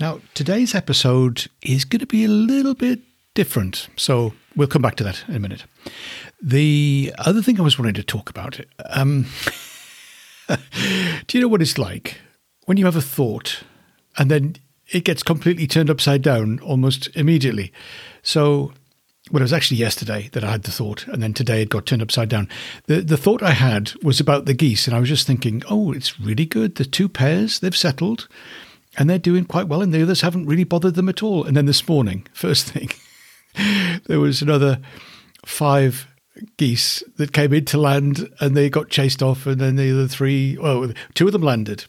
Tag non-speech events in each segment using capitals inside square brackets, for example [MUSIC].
Now, today's episode is going to be a little bit different, so we'll come back to that in a minute. The other thing I was wanting to talk about um, [LAUGHS] do you know what it's like when you have a thought and then it gets completely turned upside down almost immediately? So, well, it was actually yesterday that I had the thought, and then today it got turned upside down. The the thought I had was about the geese, and I was just thinking, oh, it's really good. The two pairs they've settled and they're doing quite well, and the others haven't really bothered them at all. And then this morning, [LAUGHS] first thing, there was another five geese that came in to land and they got chased off, and then the other three, well, two of them landed.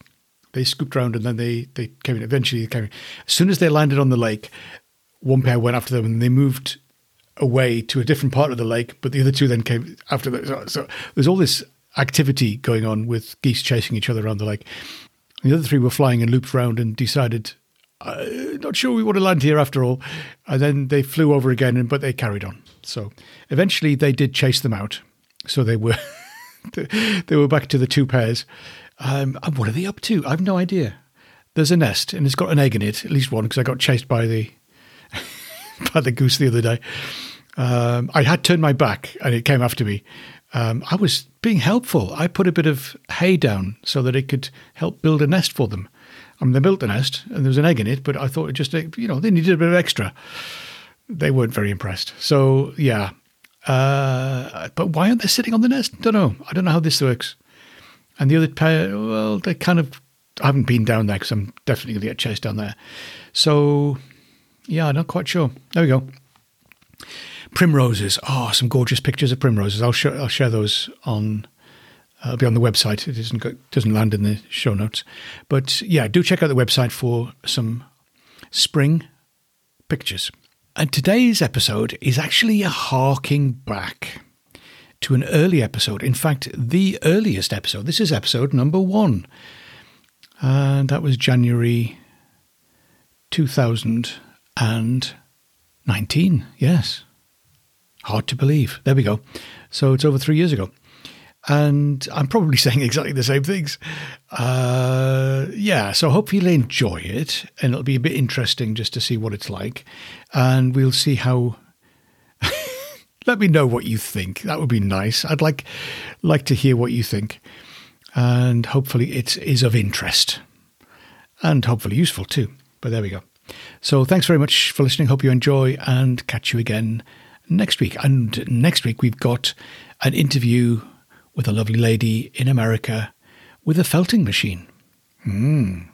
They scooped around and then they, they came in. Eventually, they came in. As soon as they landed on the lake, one pair went after them and they moved away to a different part of the lake, but the other two then came after them. So, so there's all this activity going on with geese chasing each other around the lake. The other three were flying and looped round and decided, uh, not sure we want to land here after all. And then they flew over again, and, but they carried on. So eventually they did chase them out. So they were [LAUGHS] they were back to the two pairs. Um, and what are they up to? I've no idea. There's a nest and it's got an egg in it, at least one, because I got chased by the [LAUGHS] by the goose the other day. Um, I had turned my back and it came after me, um, I was being helpful. I put a bit of hay down so that it could help build a nest for them. I mean, they built the nest and there was an egg in it, but I thought it just, you know, they needed a bit of extra. They weren't very impressed. So, yeah. Uh, but why aren't they sitting on the nest? Don't know. I don't know how this works. And the other pair, well, they kind of, I haven't been down there because I'm definitely going to get chased down there. So, yeah, not quite sure. There we go primroses. Oh, some gorgeous pictures of primroses. I'll show, I'll share those on. Uh, be on the website. It doesn't go, doesn't land in the show notes, but yeah, do check out the website for some spring pictures. And today's episode is actually a harking back to an early episode. In fact, the earliest episode. This is episode number one, and that was January two thousand and nineteen. Yes. Hard to believe. There we go. So it's over three years ago. And I'm probably [LAUGHS] saying exactly the same things. Uh, yeah, so hopefully you'll enjoy it and it'll be a bit interesting just to see what it's like. And we'll see how. [LAUGHS] Let me know what you think. That would be nice. I'd like like to hear what you think. And hopefully it is of interest and hopefully useful too. But there we go. So thanks very much for listening. Hope you enjoy and catch you again next week. And next week, we've got an interview with a lovely lady in America with a felting machine. Mm.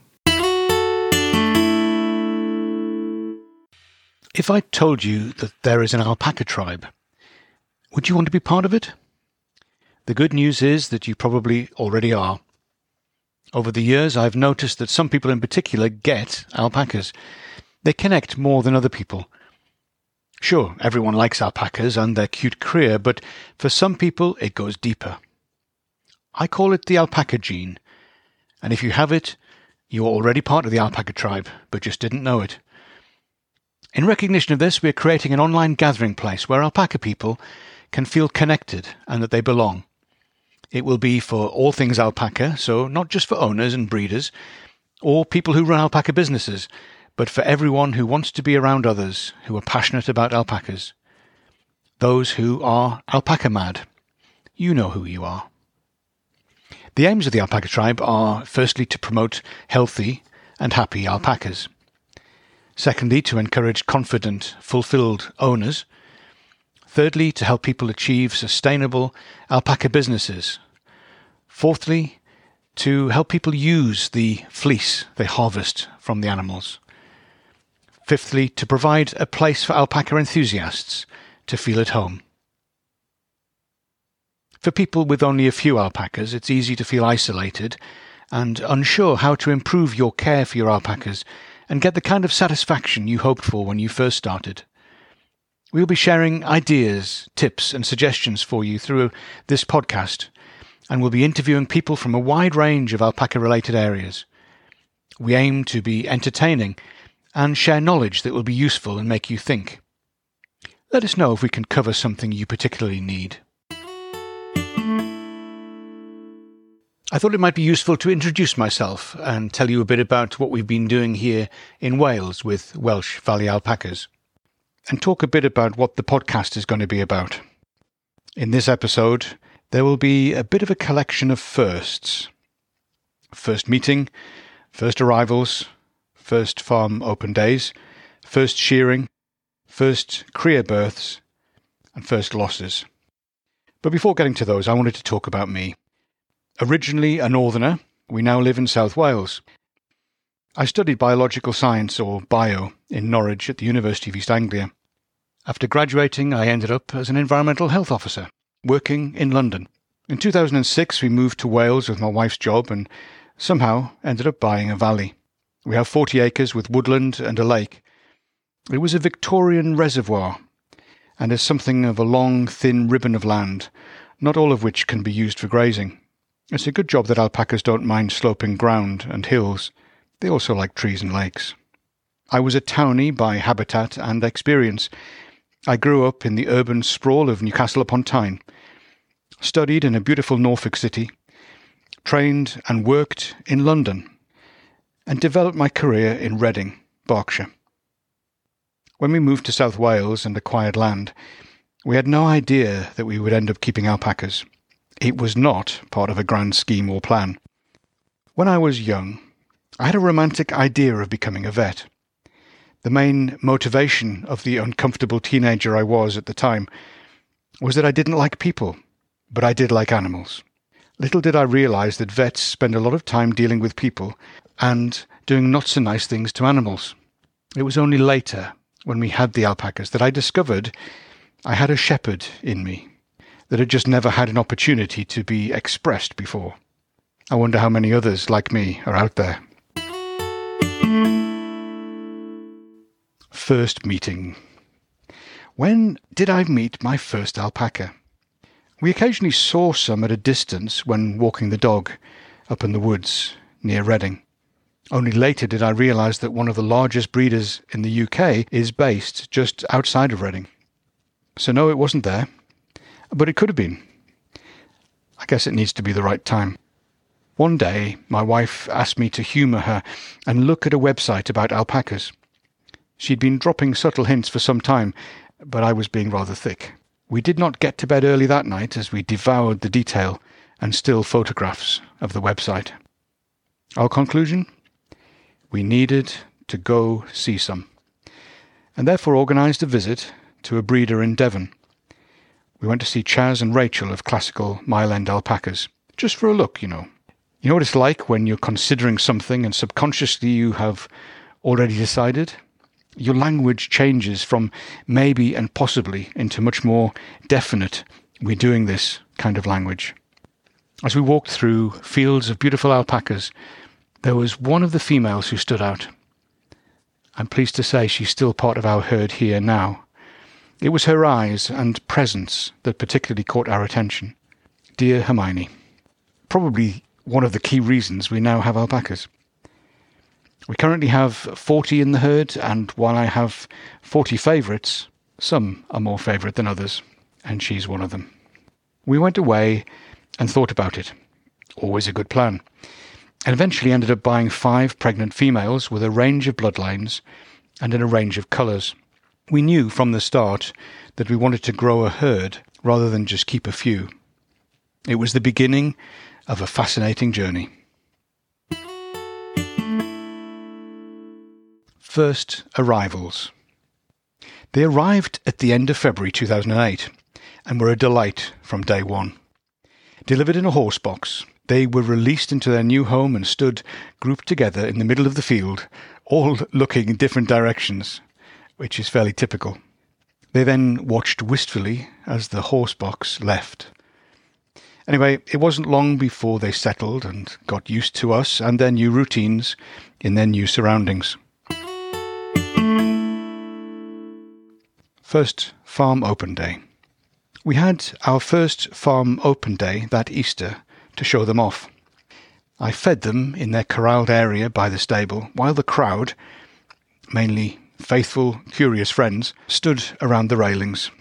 If I told you that there is an alpaca tribe, would you want to be part of it? The good news is that you probably already are. Over the years, I've noticed that some people in particular get alpacas. They connect more than other people, Sure, everyone likes alpacas and their cute cria, but for some people it goes deeper. I call it the alpaca gene, and if you have it, you are already part of the alpaca tribe, but just didn't know it. In recognition of this, we are creating an online gathering place where alpaca people can feel connected and that they belong. It will be for all things alpaca, so not just for owners and breeders, or people who run alpaca businesses, but for everyone who wants to be around others who are passionate about alpacas. Those who are alpaca mad. You know who you are. The aims of the alpaca tribe are firstly to promote healthy and happy alpacas. Secondly, to encourage confident, fulfilled owners. Thirdly, to help people achieve sustainable alpaca businesses. Fourthly, to help people use the fleece they harvest from the animals. Fifthly, to provide a place for alpaca enthusiasts to feel at home. For people with only a few alpacas, it's easy to feel isolated and unsure how to improve your care for your alpacas and get the kind of satisfaction you hoped for when you first started. We'll be sharing ideas, tips, and suggestions for you through this podcast, and we'll be interviewing people from a wide range of alpaca related areas. We aim to be entertaining and share knowledge that will be useful and make you think. Let us know if we can cover something you particularly need. I thought it might be useful to introduce myself and tell you a bit about what we've been doing here in Wales with Welsh Valley alpacas and talk a bit about what the podcast is going to be about. In this episode, there will be a bit of a collection of firsts first meeting, first arrivals, first farm open days, first shearing, first cria births, and first losses. But before getting to those, I wanted to talk about me. Originally a northerner, we now live in South Wales. I studied biological science, or bio, in Norwich at the University of East Anglia. After graduating, I ended up as an environmental health officer, working in London. In 2006, we moved to Wales with my wife's job and somehow ended up buying a valley. We have 40 acres with woodland and a lake. It was a Victorian reservoir and is something of a long, thin ribbon of land, not all of which can be used for grazing. It's a good job that alpacas don't mind sloping ground and hills. They also like trees and lakes. I was a townie by habitat and experience, I grew up in the urban sprawl of Newcastle upon Tyne, studied in a beautiful Norfolk city, trained and worked in London, and developed my career in Reading, Berkshire. When we moved to South Wales and acquired land, we had no idea that we would end up keeping alpacas. It was not part of a grand scheme or plan. When I was young, I had a romantic idea of becoming a vet. The main motivation of the uncomfortable teenager I was at the time was that I didn't like people, but I did like animals. Little did I realize that vets spend a lot of time dealing with people and doing not so nice things to animals. It was only later, when we had the alpacas, that I discovered I had a shepherd in me that had just never had an opportunity to be expressed before. I wonder how many others like me are out there. First meeting. When did I meet my first alpaca? We occasionally saw some at a distance when walking the dog up in the woods near Reading. Only later did I realise that one of the largest breeders in the UK is based just outside of Reading. So, no, it wasn't there, but it could have been. I guess it needs to be the right time. One day, my wife asked me to humour her and look at a website about alpacas. She'd been dropping subtle hints for some time, but I was being rather thick. We did not get to bed early that night as we devoured the detail and still photographs of the website. Our conclusion? We needed to go see some, and therefore organised a visit to a breeder in Devon. We went to see Chaz and Rachel of classical Mile End alpacas, just for a look, you know. You know what it's like when you're considering something and subconsciously you have already decided? Your language changes from maybe and possibly into much more definite, we're doing this kind of language. As we walked through fields of beautiful alpacas, there was one of the females who stood out. I'm pleased to say she's still part of our herd here now. It was her eyes and presence that particularly caught our attention. Dear Hermione. Probably one of the key reasons we now have alpacas. We currently have 40 in the herd, and while I have 40 favourites, some are more favourite than others, and she's one of them. We went away and thought about it. Always a good plan. And eventually ended up buying five pregnant females with a range of bloodlines and in a range of colours. We knew from the start that we wanted to grow a herd rather than just keep a few. It was the beginning of a fascinating journey. First arrivals. They arrived at the end of February 2008 and were a delight from day one. Delivered in a horse box, they were released into their new home and stood grouped together in the middle of the field, all looking in different directions, which is fairly typical. They then watched wistfully as the horse box left. Anyway, it wasn't long before they settled and got used to us and their new routines in their new surroundings. First, Farm Open Day. We had our first Farm Open Day that Easter to show them off. I fed them in their corralled area by the stable, while the crowd, mainly faithful, curious friends, stood around the railings.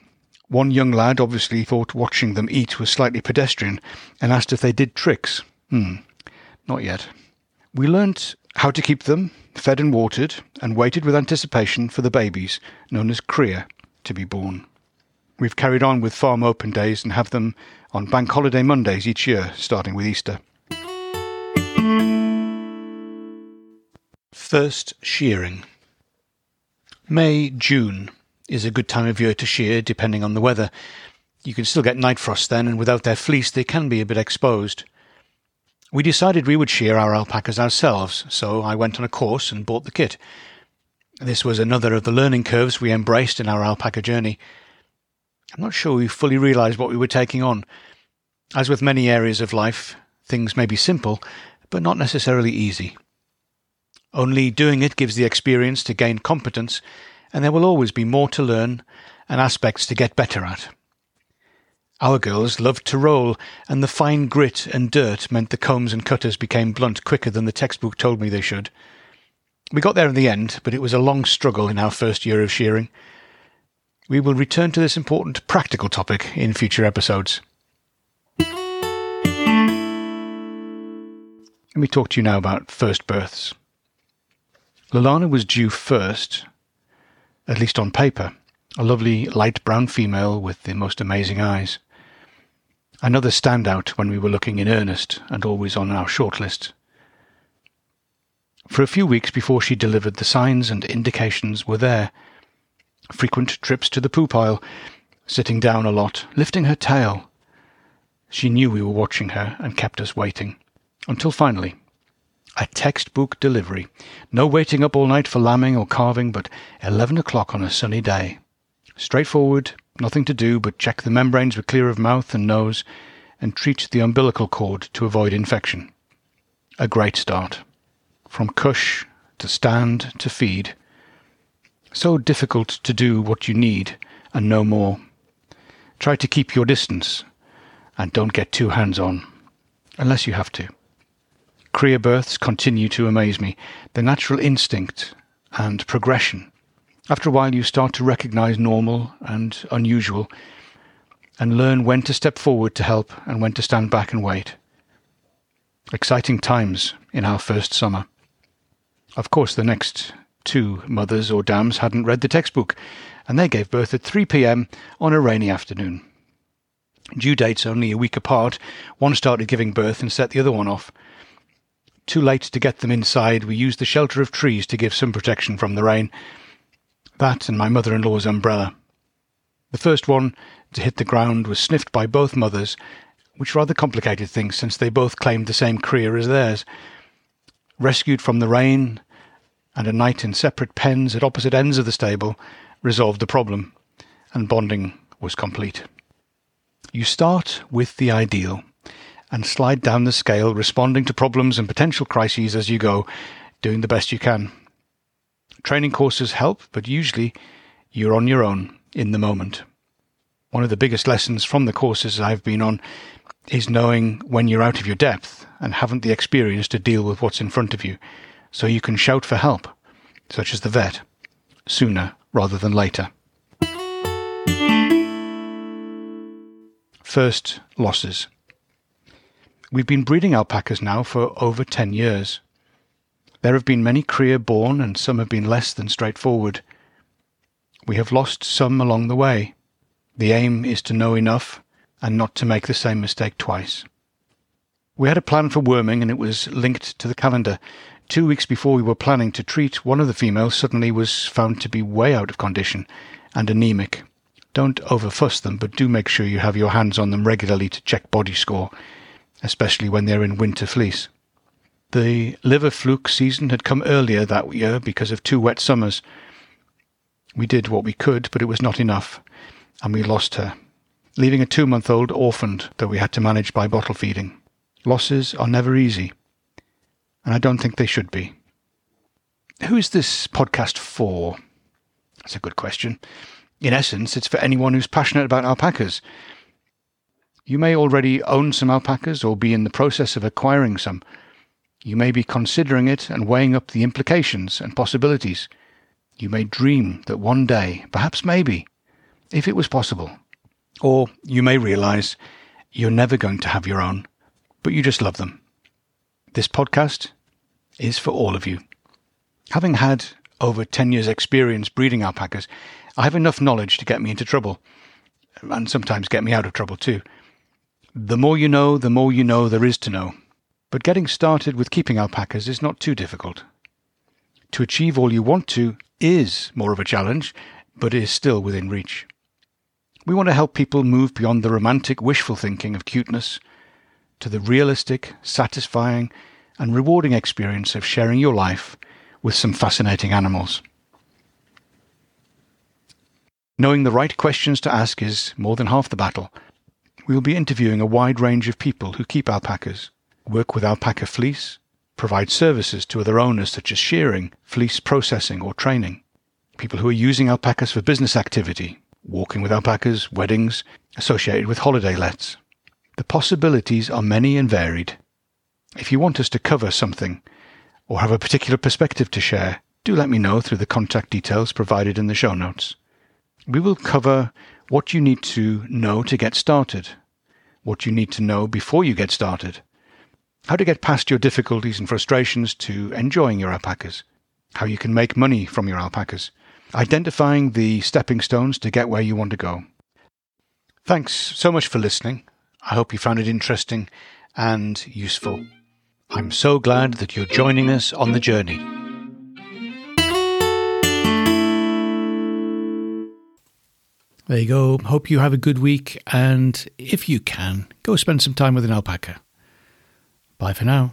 One young lad obviously thought watching them eat was slightly pedestrian and asked if they did tricks. Hmm, not yet. We learnt how to keep them fed and watered, and waited with anticipation for the babies, known as cria, to be born. We've carried on with farm open days and have them on bank holiday Mondays each year, starting with Easter. First shearing. May, June is a good time of year to shear, depending on the weather. You can still get night frost then, and without their fleece, they can be a bit exposed. We decided we would shear our alpacas ourselves, so I went on a course and bought the kit. This was another of the learning curves we embraced in our alpaca journey. I'm not sure we fully realised what we were taking on. As with many areas of life, things may be simple, but not necessarily easy. Only doing it gives the experience to gain competence, and there will always be more to learn and aspects to get better at. Our girls loved to roll, and the fine grit and dirt meant the combs and cutters became blunt quicker than the textbook told me they should. We got there in the end, but it was a long struggle in our first year of shearing. We will return to this important practical topic in future episodes. Let me talk to you now about first births. Lalana was due first, at least on paper, a lovely light brown female with the most amazing eyes. Another standout when we were looking in earnest and always on our shortlist. For a few weeks before she delivered, the signs and indications were there. Frequent trips to the poo pile, sitting down a lot, lifting her tail. She knew we were watching her and kept us waiting. Until finally, a textbook delivery. No waiting up all night for lambing or calving, but eleven o'clock on a sunny day. Straightforward, nothing to do but check the membranes were clear of mouth and nose, and treat the umbilical cord to avoid infection. A great start. From cush to stand to feed. So difficult to do what you need and no more. Try to keep your distance and don't get too hands on, unless you have to. Cria births continue to amaze me. The natural instinct and progression after a while, you start to recognize normal and unusual and learn when to step forward to help and when to stand back and wait. Exciting times in our first summer. Of course, the next two mothers or dams hadn't read the textbook, and they gave birth at 3 p.m. on a rainy afternoon. Due dates only a week apart, one started giving birth and set the other one off. Too late to get them inside, we used the shelter of trees to give some protection from the rain that and my mother-in-law's umbrella. The first one to hit the ground was sniffed by both mothers, which rather complicated things since they both claimed the same cria as theirs. Rescued from the rain and a night in separate pens at opposite ends of the stable resolved the problem, and bonding was complete. You start with the ideal and slide down the scale, responding to problems and potential crises as you go, doing the best you can. Training courses help, but usually you're on your own in the moment. One of the biggest lessons from the courses I've been on is knowing when you're out of your depth and haven't the experience to deal with what's in front of you, so you can shout for help, such as the vet, sooner rather than later. First, losses. We've been breeding alpacas now for over 10 years. There have been many cria born, and some have been less than straightforward. We have lost some along the way. The aim is to know enough and not to make the same mistake twice. We had a plan for worming, and it was linked to the calendar. Two weeks before we were planning to treat, one of the females suddenly was found to be way out of condition and anemic. Don't overfuss them, but do make sure you have your hands on them regularly to check body score, especially when they're in winter fleece. The liver fluke season had come earlier that year because of two wet summers. We did what we could, but it was not enough, and we lost her, leaving a two month old orphaned that we had to manage by bottle feeding. Losses are never easy, and I don't think they should be. Who is this podcast for? That's a good question. In essence, it's for anyone who's passionate about alpacas. You may already own some alpacas or be in the process of acquiring some. You may be considering it and weighing up the implications and possibilities. You may dream that one day, perhaps maybe, if it was possible. Or you may realize you're never going to have your own, but you just love them. This podcast is for all of you. Having had over 10 years' experience breeding alpacas, I have enough knowledge to get me into trouble, and sometimes get me out of trouble too. The more you know, the more you know there is to know. But getting started with keeping alpacas is not too difficult. To achieve all you want to is more of a challenge, but is still within reach. We want to help people move beyond the romantic wishful thinking of cuteness to the realistic, satisfying, and rewarding experience of sharing your life with some fascinating animals. Knowing the right questions to ask is more than half the battle. We will be interviewing a wide range of people who keep alpacas, work with alpaca fleece, provide services to other owners such as shearing, fleece processing, or training. People who are using alpacas for business activity, walking with alpacas, weddings, associated with holiday lets. The possibilities are many and varied. If you want us to cover something, or have a particular perspective to share, do let me know through the contact details provided in the show notes. We will cover what you need to know to get started, what you need to know before you get started, how to get past your difficulties and frustrations to enjoying your alpacas, how you can make money from your alpacas, identifying the stepping stones to get where you want to go. Thanks so much for listening. I hope you found it interesting and useful. I'm so glad that you're joining us on the journey. There you go. Hope you have a good week, and if you can, go spend some time with an alpaca. Bye for now.